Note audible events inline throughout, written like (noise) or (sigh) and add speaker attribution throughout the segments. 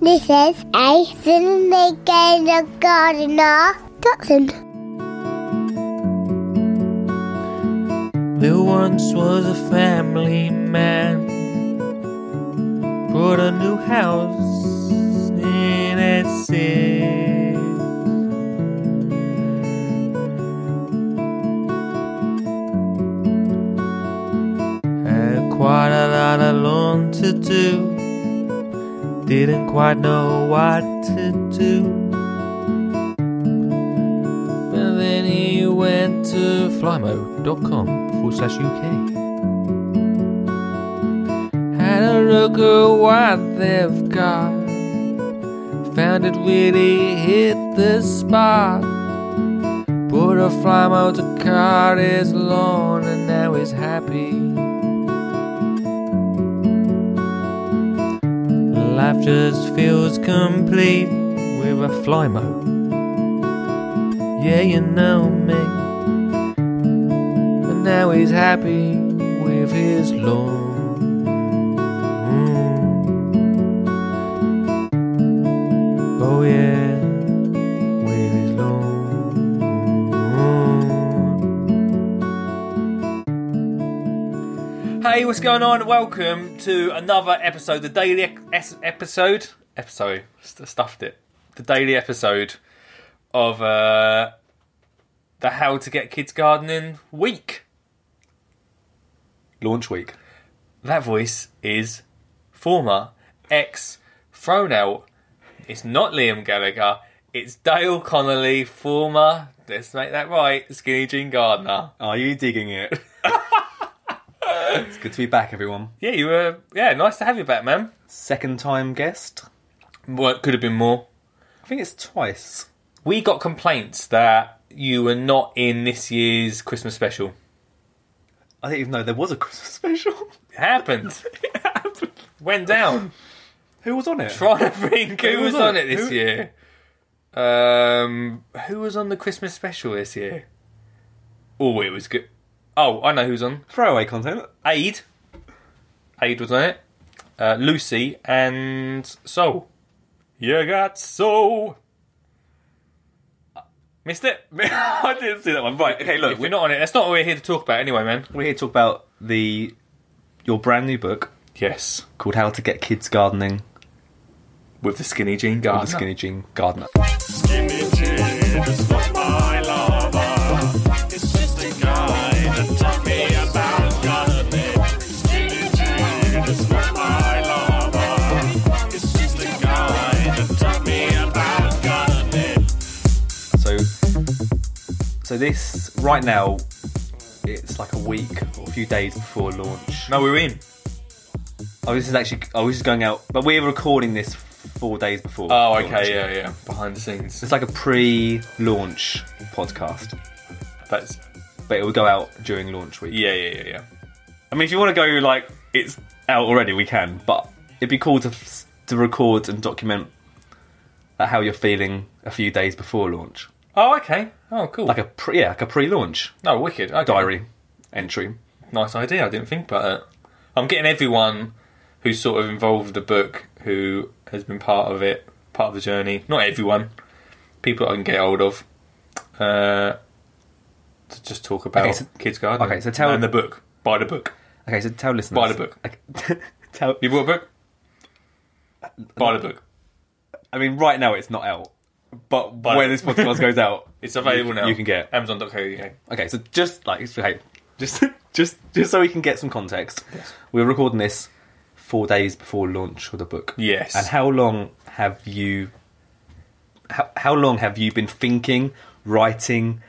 Speaker 1: This is a Gamer Gardener. Dotson.
Speaker 2: There once was a family man bought a new house in Essex. Had quite a lot of lawn to do. Didn't quite know what to do. But then he went to flymo.com forward slash UK. Had a look at what they've got. Found it really hit the spot. Put a flymo to cut his lawn and now he's happy. Life just feels complete with a fly flymo. Yeah, you know me. And now he's happy with his lawn. Hey, what's going on? Welcome to another episode, the daily episode. Episode, st- stuffed it. The daily episode of uh, the How to Get Kids Gardening week.
Speaker 3: Launch week.
Speaker 2: That voice is former ex thrown out. It's not Liam Gallagher. It's Dale Connolly, former. Let's make that right. Skinny Jean Gardener.
Speaker 3: Are you digging it? (laughs) it's good to be back, everyone.
Speaker 2: Yeah, you were. Yeah, nice to have you back, man.
Speaker 3: Second time guest.
Speaker 2: Well, it could have been more.
Speaker 3: I think it's twice.
Speaker 2: We got complaints that you were not in this year's Christmas special.
Speaker 3: I didn't even know there was a Christmas special.
Speaker 2: It happened. (laughs)
Speaker 3: it happened.
Speaker 2: Went down.
Speaker 3: Who was on it?
Speaker 2: Trying to think who,
Speaker 3: Who
Speaker 2: was
Speaker 3: was
Speaker 2: on
Speaker 3: it?
Speaker 2: it this
Speaker 3: Who-
Speaker 2: year. Um, who was on the Christmas special this year? Oh, it was good. Oh, I know who's on.
Speaker 3: Throwaway content.
Speaker 2: Aid. Aid was on it. Uh, Lucy and Soul. You got soul. Missed it. (laughs)
Speaker 3: I didn't see that one. Right, okay, look.
Speaker 2: If we're not on it, that's not what we're here to talk about anyway, man.
Speaker 3: We're here to talk about the your brand new book
Speaker 2: Yes.
Speaker 3: called How to Get Kids Gardening
Speaker 2: With the skinny jean
Speaker 3: with
Speaker 2: gardener.
Speaker 3: the Skinny Jean Gardener.
Speaker 4: Skinny Jean is not
Speaker 3: so this right now, it's like a week or a few days before launch.
Speaker 2: No, we're in.
Speaker 3: Oh, this is actually. Oh, this is going out, but we're recording this four days before.
Speaker 2: Oh,
Speaker 3: launch.
Speaker 2: okay, yeah, yeah. Behind the scenes.
Speaker 3: It's like a pre-launch podcast,
Speaker 2: That's
Speaker 3: but it will go out during launch week.
Speaker 2: yeah, yeah, yeah, yeah.
Speaker 3: I mean, if you want to go like it's out already, we can. But it'd be cool to to record and document like, how you're feeling a few days before launch,
Speaker 2: Oh, okay. Oh, cool.
Speaker 3: like a pre, yeah, like a pre-launch
Speaker 2: oh, wicked. Okay.
Speaker 3: diary entry.
Speaker 2: Nice idea. I didn't think about it. I'm getting everyone who's sort of involved with the book, who has been part of it, part of the journey. Not everyone. People I can get hold of. Uh, to just talk about
Speaker 3: Okay, so-
Speaker 2: kids gardening.
Speaker 3: okay, so tell-
Speaker 2: and the book. Buy the book.
Speaker 3: Okay, so tell listeners.
Speaker 2: Buy the book.
Speaker 3: Okay, (laughs) tell.
Speaker 2: You bought a book. Buy the book.
Speaker 3: I mean, right now it's not out, but
Speaker 2: Buy
Speaker 3: when this podcast goes out, (laughs)
Speaker 2: It's available
Speaker 3: you,
Speaker 2: now.
Speaker 3: You can get.
Speaker 2: Amazon.co.uk.
Speaker 3: Okay, so just like okay, just (laughs) just just so we can get some context, we're recording this four days before launch of the book.
Speaker 2: Yes.
Speaker 3: And how long have you? How how long have you been thinking, writing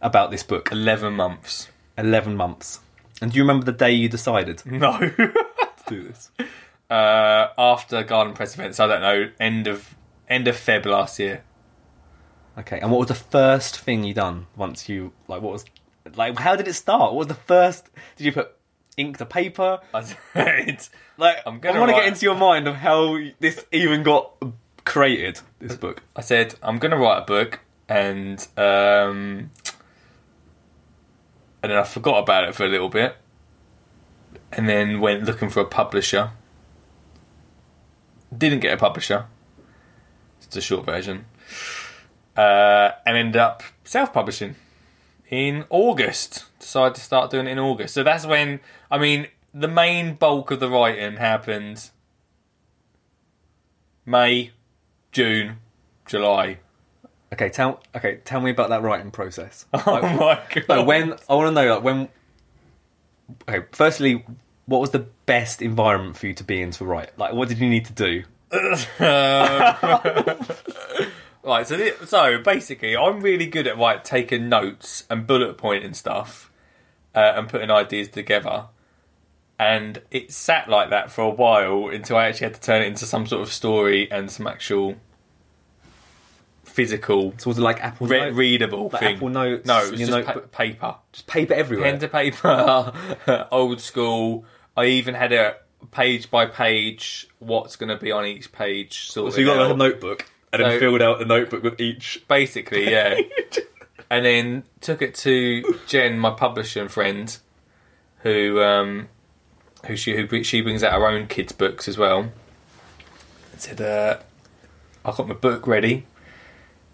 Speaker 3: about this book?
Speaker 2: Eleven months.
Speaker 3: Eleven months. And do you remember the day you decided (laughs)
Speaker 2: No.
Speaker 3: to do this?
Speaker 2: uh, after Garden Press events, I don't know, end of end of Feb last year.
Speaker 3: Okay. And what was the first thing you done once you like? What was like? How did it start? What was the first? Did you put ink to paper?
Speaker 2: I said, (laughs)
Speaker 3: Like,
Speaker 2: I'm gonna I
Speaker 3: want to get into your mind of how this even got created. This book.
Speaker 2: I said I'm going to write a book, and um, and then I forgot about it for a little bit, and then went looking for a publisher. Didn't get a publisher. It's a short version. Uh, and ended up self publishing in August. Decided to start doing it in August. So that's when, I mean, the main bulk of the writing happened May, June, July.
Speaker 3: Okay, tell okay, tell me about that writing process. (laughs)
Speaker 2: Oh my god.
Speaker 3: No, when I want to know, like when. Okay, firstly, what was the best environment for you to be in to write? Like, what did you need to do? (laughs) (laughs)
Speaker 2: Right, so thi- so basically, I'm really good at like taking notes and bullet pointing stuff, uh, and putting ideas together. And it sat like that for a while until I actually had to turn it into some sort of story and some actual physical,
Speaker 3: So was it like Apple
Speaker 2: re-
Speaker 3: Note?
Speaker 2: readable
Speaker 3: Like
Speaker 2: thing.
Speaker 3: Apple Notes,
Speaker 2: No, it was just pa- paper,
Speaker 3: Just paper everywhere.
Speaker 2: pen to paper, (laughs) old school. I even had a page by page what's going to be on each page. Sort
Speaker 3: so you got like a notebook and then
Speaker 2: So-
Speaker 3: filled out the notebook with each.
Speaker 2: Basically, yeah. (laughs) and then took it to Jen, my publisher and friend, who um, who she who br- she brings out her own kids' books as well. And said, uh, "I got my book ready."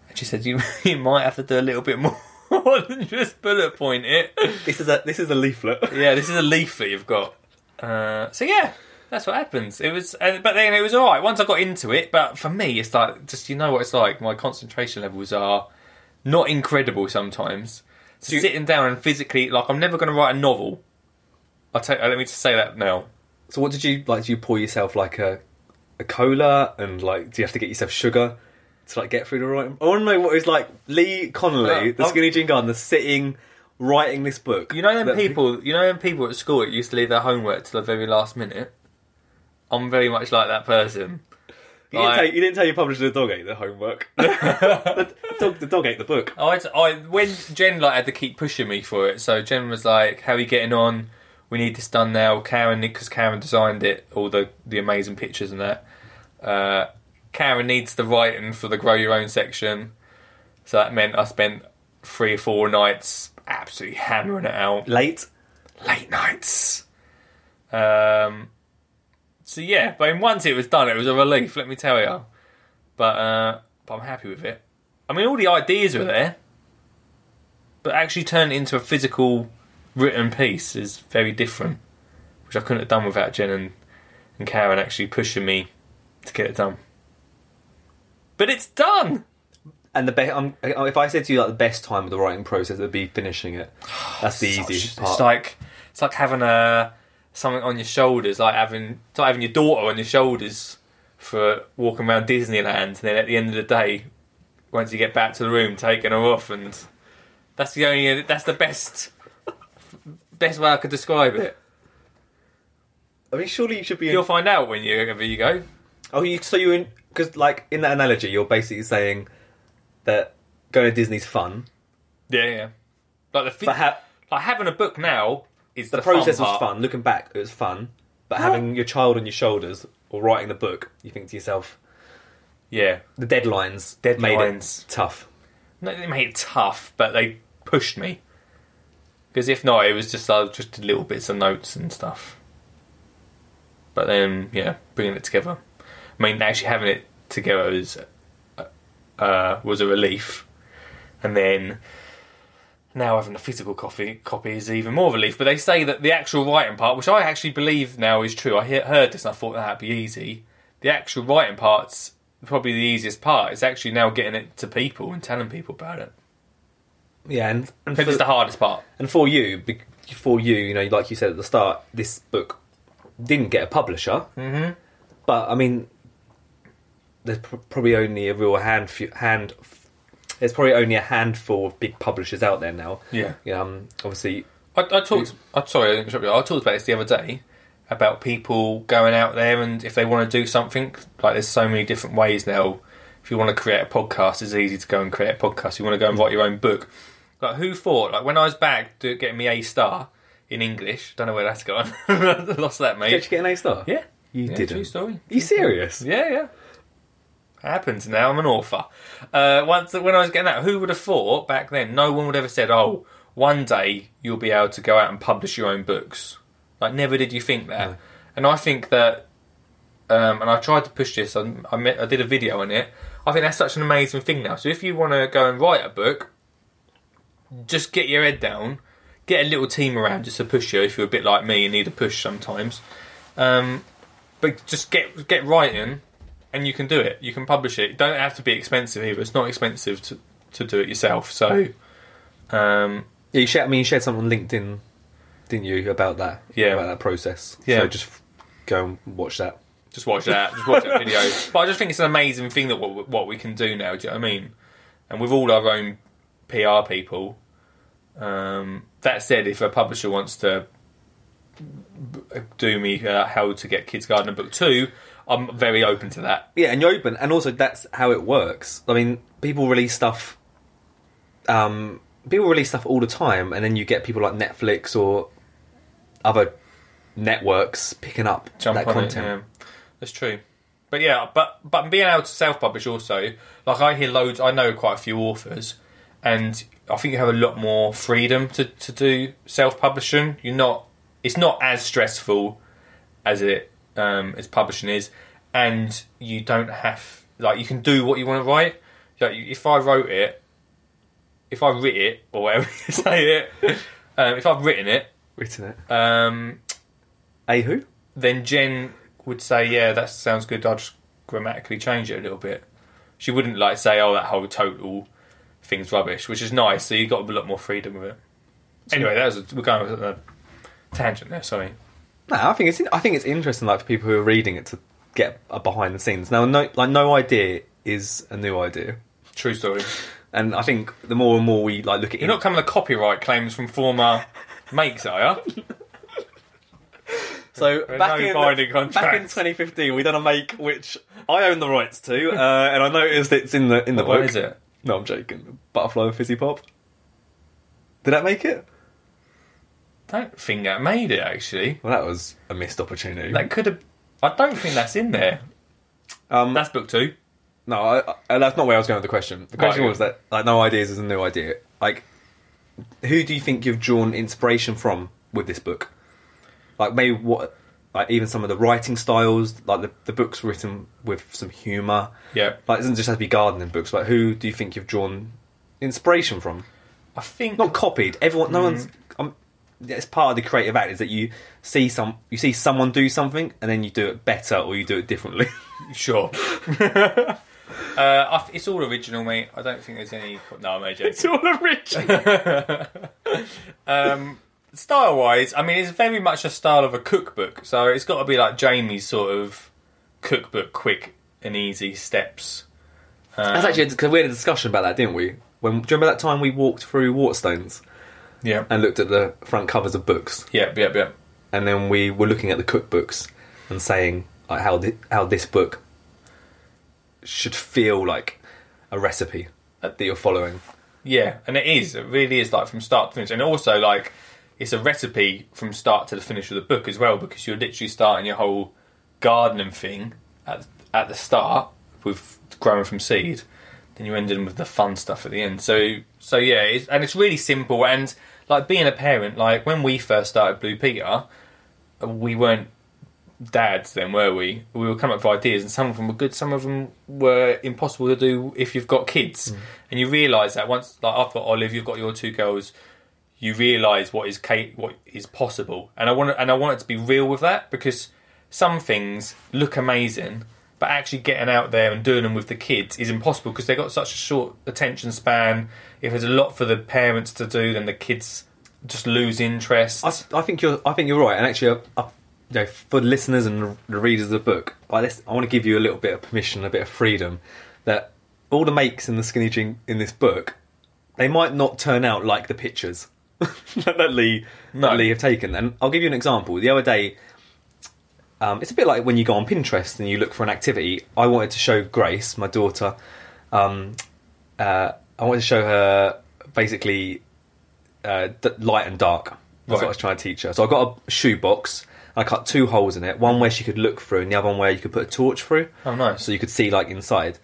Speaker 2: And she said, "You (laughs) you might have to do a little bit more (laughs) than just bullet point it."
Speaker 3: This is a this is a leaflet.
Speaker 2: yeah, this is a leaflet you've got. Uh, so yeah, that's what happens. It was, uh, but then it was all right once I got into it. But for me, it's like just you know what it's like. My concentration levels are not incredible sometimes. So
Speaker 3: you-
Speaker 2: sitting down and physically, like I'm never going to write a novel. I'll take. Let me just say that now.
Speaker 3: So what did you like? Do you pour yourself like a a cola and like do you have to get yourself sugar to like get through the writing? I want to know what it's like. Lee Connolly,
Speaker 2: Uh,
Speaker 3: the
Speaker 2: I'm-
Speaker 3: skinny jean gardener, sitting writing this book.
Speaker 2: You know them
Speaker 3: That-
Speaker 2: people. You know them people at school that used to leave their homework till the very last minute. I'm very much like that person.
Speaker 3: You didn't,
Speaker 2: Like-
Speaker 3: tell, you didn't tell your publisher the dog ate the homework. (laughs) the, dog, the dog ate the book.
Speaker 2: I, I when Jen like had to keep pushing me for it. So Jen was like, "How are you getting on? We need this done now." Karen, because Karen designed it, all the the amazing pictures and that. Uh, Karen needs the writing for the grow your own section, so that meant I spent three or four nights absolutely hammering it out,
Speaker 3: Late.
Speaker 2: late nights. Um, so yeah, but once it was done, it was a relief. Let me tell you. But uh, but I'm happy with it. I mean, all the ideas were there, but actually turn it into a physical written piece is very different, which I couldn't have done without Jen and, and Karen actually pushing me to get it done. But it's done.
Speaker 3: And the best, um, if I said to you like the best time of the writing process would be finishing it. That's the (sighs)
Speaker 2: Such-
Speaker 3: easiest part.
Speaker 2: It's like it's like having a something on your shoulders, like having like having your daughter on your shoulders for walking around Disneyland, and then at the end of the day, once you get back to the room, taking her off, and that's the only that's the best best way I could describe it.
Speaker 3: I mean, surely you should be.
Speaker 2: You'll find out when you wherever you go.
Speaker 3: Oh, you, so you in because like in that analogy, you're basically saying that going to Disney's fun,
Speaker 2: Yeah, yeah. Like the fi-
Speaker 3: ha-
Speaker 2: like having a book now the,
Speaker 3: the process was fun. Looking back, it was fun. But having your child on your shoulders or writing the book, you think to yourself,
Speaker 2: Yeah,
Speaker 3: the deadlines, made
Speaker 2: Deadlines.
Speaker 3: it tough.
Speaker 2: No, they made it tough, but they pushed me. Because if not, it was just uh, just little bits of notes and stuff. But then, yeah, bringing it together. I mean, actually having it together was uh, uh, was a relief, and then now having a physical copy copy is even more relief. But they say that the actual writing part, which I actually believe now is true, I he- heard this and I thought that'd be easy. The actual writing part's probably the easiest part. It's actually now getting it to people and telling people about it.
Speaker 3: Yeah, and and for,
Speaker 2: it's the hardest part.
Speaker 3: and for you, for you, you know, like you said at the start, this book didn't get a publisher. Mm-hmm. But I mean, there's pr- probably only a real hand hand. There's probably only a handful of big publishers out there now.
Speaker 2: Yeah.
Speaker 3: Um, obviously,
Speaker 2: I, I talked. I'm sorry, I didn't you. I talked about this the other day about people going out there and if they want to do something, like there's so many different ways now. If you want to create a podcast, it's easy to go and create a podcast. If You want to go and write your own book. Like who thought? Like when I was back to getting me A star in English, don't know where that's gone. (laughs) Lost that, mate.
Speaker 3: did you get an A star?
Speaker 2: Yeah,
Speaker 3: you
Speaker 2: yeah,
Speaker 3: didn't.
Speaker 2: True story.
Speaker 3: Are you serious?
Speaker 2: Yeah, yeah. Happens now. I'm an author. Uh, once when I was getting that, who would have thought back then? No one would ever said, "Oh, one day you'll be able to go out and publish your own books." Like, never did you think that.
Speaker 3: No.
Speaker 2: And I think that um, and I tried to push this. I, I, met, I did a video on it. I think that's such an amazing thing now. So if you want to go and write a book, just get your head down, get a little team around just to push you. If you're a bit like me and need a push sometimes, um, but just get get writing, and you can do it. You can publish it. It don't have to be expensive either. It's not expensive to to do it yourself. So. Um,
Speaker 3: Yeah, you shared. I mean, you shared something on LinkedIn, didn't you, about that?
Speaker 2: Yeah.
Speaker 3: about that process.
Speaker 2: Yeah.
Speaker 3: So just go and watch that.
Speaker 2: Just watch that. Just watch that video. (laughs) But I just think it's an amazing thing that what, what we can do now. Do you know what I mean? And with all our own PR people. Um, that said, if a publisher wants to do me uh, how to get Kids Gardener book two, I'm very open to that.
Speaker 3: Yeah, and you're open, and also that's how it works. I mean, people release stuff. Um, people release stuff all the time, and then you get people like Netflix or other networks picking up
Speaker 2: Jump
Speaker 3: that
Speaker 2: on
Speaker 3: content.
Speaker 2: it. Yeah. That's true. But yeah, but but being able to self-publish also, like I hear loads. I know quite a few authors, and I think you have a lot more freedom to to do self-publishing. You're not. It's not as stressful as it um, as publishing is, and you don't have like you can do what you want to write. Like if I wrote it, if I writ it or whatever (laughs) you say it, um, if I've written it,
Speaker 3: Written it.
Speaker 2: um,
Speaker 3: A who?
Speaker 2: then Jen would say, "Yeah, that sounds good. I'll just grammatically change it a little bit." She wouldn't like say, "Oh, that whole total thing's rubbish," which is nice. So you got a lot more freedom with it. Anyway, that was a, we're going on a tangent there. Sorry.
Speaker 3: No, I think it's I think it's interesting, like for people who are reading it to get a behind the scenes. Now, no, like no idea is a new idea,
Speaker 2: True story.
Speaker 3: and I think the more and more we like look at it,
Speaker 2: You're not coming to copyright claims from former makes, are you?
Speaker 3: So
Speaker 2: There's
Speaker 3: back
Speaker 2: no
Speaker 3: in,
Speaker 2: binding
Speaker 3: back in
Speaker 2: contracts.
Speaker 3: 2015, we done a make which I own the rights to, uh, and I noticed it's in the in the
Speaker 2: What
Speaker 3: book.
Speaker 2: is it?
Speaker 3: No, I'm joking. Butterfly with fizzy pop. Did that make it?
Speaker 2: Don't think that made it actually.
Speaker 3: Well, that was a missed opportunity.
Speaker 2: That could have. I don't think that's in there.
Speaker 3: um,
Speaker 2: That's book two.
Speaker 3: no, I, I, that's not where I was going with the question. The question
Speaker 2: Right.
Speaker 3: was that like no ideas is a new idea. Like, who do you think you've drawn inspiration from with this book? Like maybe what, like even some of the writing styles. Like the the book's written with some humour.
Speaker 2: Yeah,
Speaker 3: Like it doesn't just have to be gardening books. Like who do you think you've drawn inspiration from?
Speaker 2: I think
Speaker 3: Not copied. Everyone, no one's. Um, it's part of the creative act is that you see some, you see someone do something, and then you do it better or you do it differently. (laughs)
Speaker 2: Sure. (laughs) uh, I th- it's all original, mate. I don't think there's any. No, I'm only joking.
Speaker 3: all original. (laughs)
Speaker 2: Um, style wise, I mean, it's very much a style of a cookbook. So it's got to be like Jamie's sort of cookbook, quick and easy steps. Um,
Speaker 3: That's actually because we had a discussion about that, didn't we? When do you remember that time we walked through Waterstones
Speaker 2: yeah,
Speaker 3: and looked at the front covers of books,
Speaker 2: yeah, yeah, yeah.
Speaker 3: and then we were looking at the cookbooks and saying like how thi- how this book should feel like a recipe that you're following.
Speaker 2: Yeah, and it is. It really is like from start to finish, and also like it's a recipe from start to the finish of the book as well, because you're literally starting your whole gardening thing at at the start with growing from seed, then you're ending with the fun stuff at the end. So so yeah, it's, and it's really simple. And like being a parent, like when we first started Blue Peter, we weren't dads then, were we? We were coming up with ideas, and some of them were good, some of them were impossible to do if you've got kids. Mm. And you realise that once, like I've Olive, you've got your two girls, you realise what is ca- what is possible. And I want and I want it to be real with that because some things look amazing, but actually getting out there and doing them with the kids is impossible because they've got such a short attention span. If there's a lot for the parents to do, then the kids just lose interest.
Speaker 3: I, I think you're. I think you're right. And actually, I, I, you know, for the listeners and the readers of the book, I, I want to give you a little bit of permission, a bit of freedom. That all the makes in the skinny jean in this book, they might not turn out like the pictures (laughs) that Lee
Speaker 2: No.
Speaker 3: that Lee have taken. And I'll give you an example. The other day, um, it's a bit like when you go on Pinterest and you look for an activity. I wanted to show Grace, my daughter. Um, uh, I wanted to show her basically uh, d- light and dark. That's what I was trying to teach her. So I got a shoe box. I cut two holes in it. One where she could look through, and the other one where you could put a torch through,
Speaker 2: oh, nice.
Speaker 3: so you could see like inside.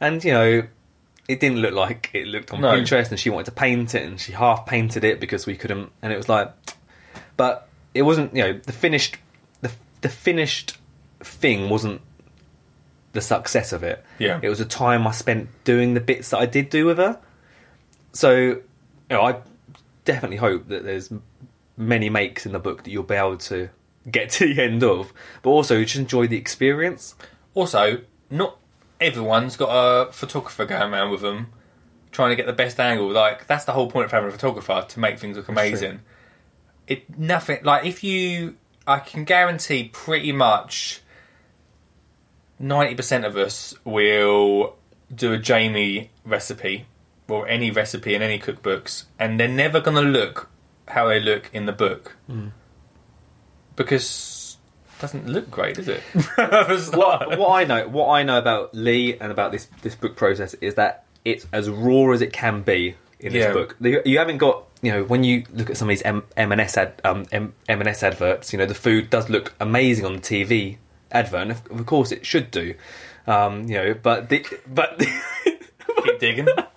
Speaker 3: And you know, it didn't look like it looked on
Speaker 2: No.
Speaker 3: Pinterest. And she wanted to paint it, and she half painted it because we couldn't. And it was like, but it wasn't. You know, the finished, the finished thing wasn't the success of it.
Speaker 2: Yeah.
Speaker 3: It was a time I spent doing the bits that I did do with her. So, you know, I definitely hope that there's many makes in the book that you'll be able to get to the end of, but also just enjoy the experience.
Speaker 2: Also, not everyone's got a photographer going around with them trying to get the best angle. Like that's the whole point of having a photographer to make things look amazing. It nothing like if you, I can guarantee pretty much ninety percent of us will do a Jamie recipe or any recipe in any cookbooks, and they're never going to look how they look in the book. Mm. Because it doesn't look great, does it? (laughs) (laughs)
Speaker 3: What, what I know, what I know about Lee and about this this book process is that it's as raw as it can be in this book. You haven't got, you know, when you look at some of these M- M&S ad, um, M- M&S adverts, you know, the food does look amazing on the TV advert, and of, of course it should do. Um, you know, but the, but (laughs)
Speaker 2: Keep digging. (laughs)
Speaker 3: well,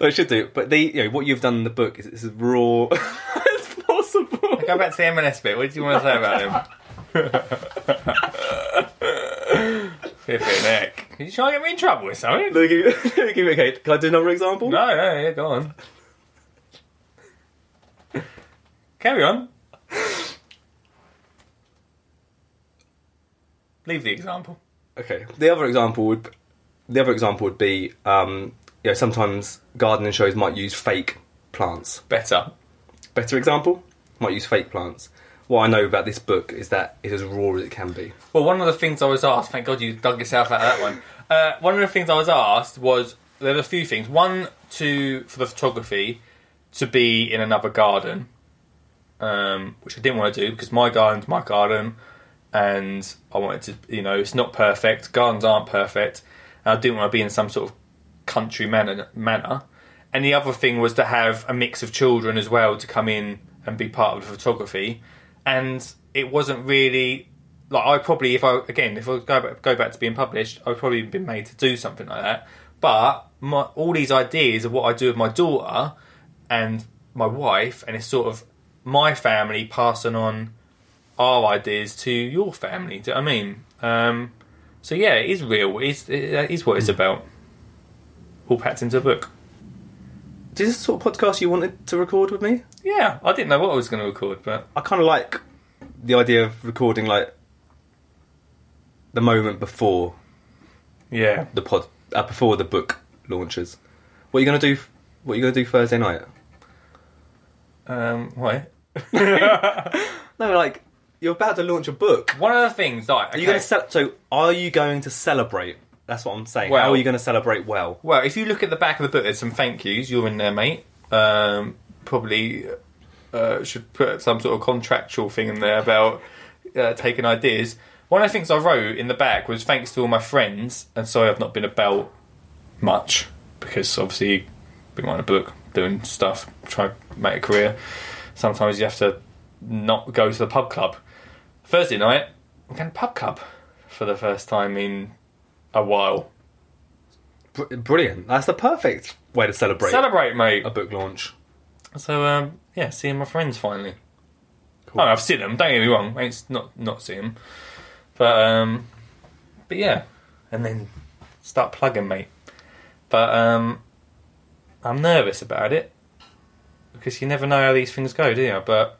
Speaker 3: it should do. But the you know what you've done in the book is (laughs) it's as raw as possible.
Speaker 2: Go back to the M&S bit. What do you want to say about him? Fifth neck. Are you trying to get me in trouble with something?
Speaker 3: Let me give you- (laughs) let me give you- okay, can I do another example?
Speaker 2: No, no, yeah, go on. Carry on. Leave the example.
Speaker 3: Okay. The other example would the other example would be um, you know sometimes gardening shows might use fake plants.
Speaker 2: Better.
Speaker 3: Better example might use fake plants. What I know about this book is that it's as raw as it can be.
Speaker 2: Well, one of the things I was asked, thank God you dug yourself out of that one. Uh, one of the things I was asked was there were a few things. One, to for the photography, to be in another garden, um, which I didn't want to do because my garden's my garden, and I wanted to, you know, it's not perfect. Gardens aren't perfect, and I didn't want to be in some sort of country manor. manor. And the other thing was to have a mix of children as well to come in and be part of the photography. And it wasn't really like I probably if I again if I go back, go back to being published, I've probably been made to do something like that. But my, all these ideas of what I do with my daughter and my wife, and it's sort of my family passing on our ideas to your family. Do you know I mean? Um, so yeah, it is real. It's, it is what it's about. All packed into a book.
Speaker 3: Is this the sort of podcast you wanted to record with me?
Speaker 2: Yeah, I didn't know what I was going to record, but
Speaker 3: I kind of like the idea of recording like the moment before
Speaker 2: yeah.
Speaker 3: the pod, uh, before the book launches. What are you gonna do? What are you gonna do Thursday night?
Speaker 2: Um, what? (laughs)
Speaker 3: No, like you're about to launch a book.
Speaker 2: One of the things, like,
Speaker 3: Are you
Speaker 2: okay.
Speaker 3: going to ce- so? Are you going to celebrate? That's what I'm saying.
Speaker 2: Well-
Speaker 3: How are you going to celebrate well?
Speaker 2: Well, if you look at the back of the book, there's some thank yous. You're in there, mate. Um, probably uh, should put some sort of contractual thing in there about uh, taking ideas. One of the things I wrote in the back was thanks to all my friends, and sorry I've not been about much because obviously been writing a book, doing stuff, trying to make a career. Sometimes you have to not go to the pub club. Thursday night, I'm going to pub club for the first time in a while.
Speaker 3: Br- brilliant. That's the perfect way to celebrate
Speaker 2: Celebrate, mate.
Speaker 3: a book launch.
Speaker 2: So um, yeah, seeing my friends finally. Oh, I've seen them. Don't get me wrong. It's not not seeing them, but um, but yeah, and then start plugging, mate. But um, I'm nervous about it because you never know how these things go, do you? But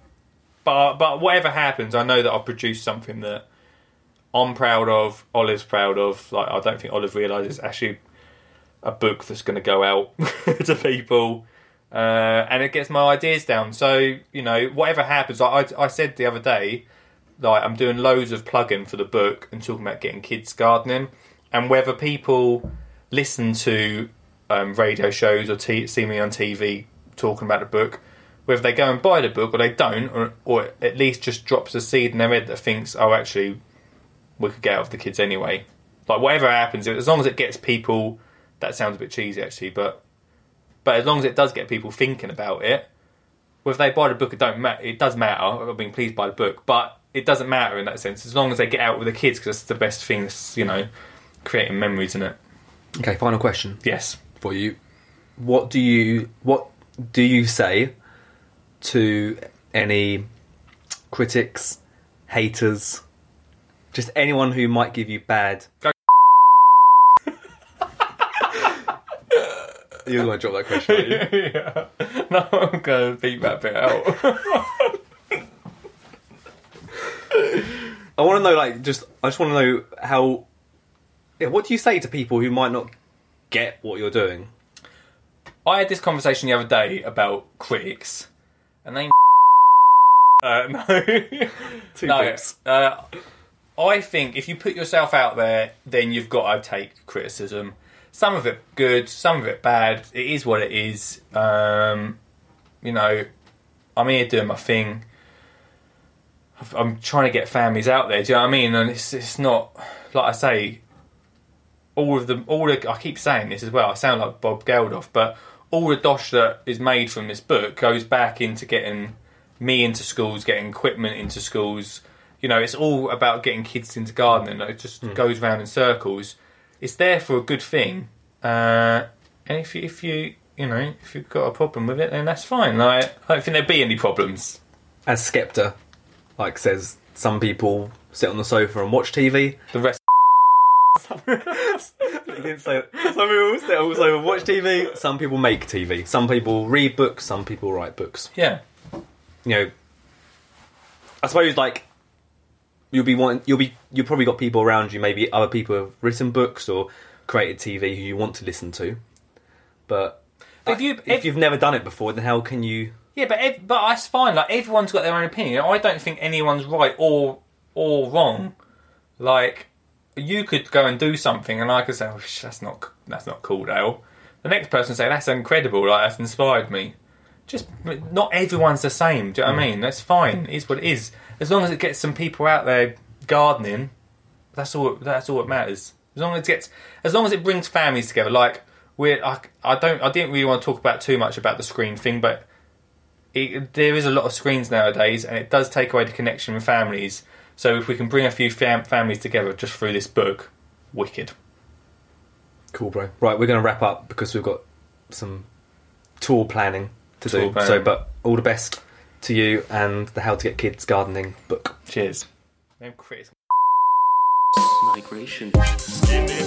Speaker 2: but but whatever happens, I know that I've produced something that I'm proud of. Olive's proud of. Like I don't think Olive realizes actually a book that's going to go out (laughs) to people uh, and it gets my ideas down. So you know, whatever happens, I, I, I said the other day, like I'm doing loads of plugging for the book and talking about getting kids gardening, and whether people listen to um, radio shows or t- see me on TV talking about the book, whether they go and buy the book or they don't, or, or at least just drops a seed in their head that thinks, oh, actually, we could get out of the kids anyway. Like whatever happens, as long as it gets people, that sounds a bit cheesy actually, but but as long as it does get people thinking about it, whether they buy the book, it don't matter. It does matter. I've been pleased by the book, but it doesn't matter in that sense. As long as they get out with the kids, because it's the best thing. It's, you know, creating memories in it.
Speaker 3: Okay, final question
Speaker 2: Yes.
Speaker 3: for you. What do you what do you say to any critics, haters, just anyone who might give you bad You're going to drop that question, aren't you? (laughs)
Speaker 2: yeah. No, I'm going to beat that bit out. (laughs)
Speaker 3: I want to know, like, just I just want to know how. Yeah, what do you say to people who might not get what you're doing?
Speaker 2: I had this conversation the other day about critics, and they. (laughs) Uh, no.
Speaker 3: Two
Speaker 2: no. Uh, I think if you put yourself out there, then you've got to take criticism. Some of it good, some of it bad. It is what it is. Um, you know, I'm here doing my thing. I'm trying to get families out there. Do you know what I mean? And it's it's not like I say. All of the all the, I keep saying this as well. I sound like Bob Geldof, but all the dosh that is made from this book goes back into getting me into schools, getting equipment into schools. You know, it's all about getting kids into gardening. It just goes round in circles. It's there for a good thing. Uh, and if you, if you you know if you've got a problem with it, then that's fine. Like, I don't think there'd be any problems.
Speaker 3: As Skepta, like, says, some people sit on the sofa and watch TV.
Speaker 2: The rest. (laughs)
Speaker 3: He didn't say some people sit on the sofa and watch TV. Some people make TV. Some people read books. Some people write books.
Speaker 2: Yeah.
Speaker 3: you know, I suppose like you'll be wanting, you'll be you've probably got people around you, maybe other people have written books or created TV who you want to listen to, but
Speaker 2: If you-
Speaker 3: if
Speaker 2: if-
Speaker 3: you've never done it before, then how can you?
Speaker 2: Yeah, but ev- but that's fine. Like everyone's got their own opinion. I don't think anyone's right or or wrong. Like you could go and do something, and I could say, "Oh, that's not that's not cool, Dale." The next person say, "That's incredible. Like that's inspired me." Just not everyone's the same. Do you know what I mm. mean? That's fine. It is what it is. As long as it gets some people out there gardening, that's all. That's all that matters. As long as it gets, as long as it brings families together. Like we're, I, I don't, I didn't really want to talk about too much about the screen thing, but it, there is a lot of screens nowadays, and it does take away the connection with families. So if we can bring a few fam- families together just through this book, wicked.
Speaker 3: Cool, bro. Right, we're going to wrap up because we've got some tour planning to
Speaker 2: Tour
Speaker 3: do. So, but all the best to you and the How to Get Kids Gardening book.
Speaker 2: Cheers. Them critics.
Speaker 3: Migration.
Speaker 4: Skinny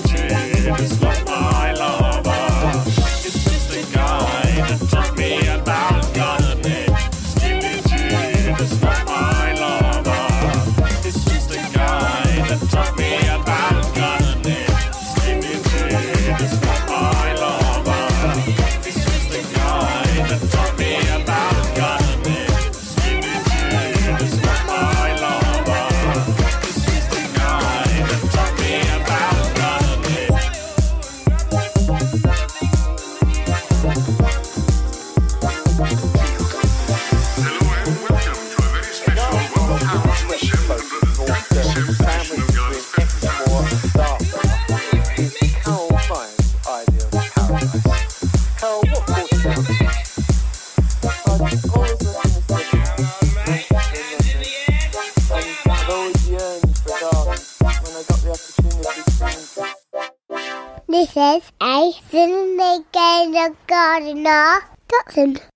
Speaker 5: to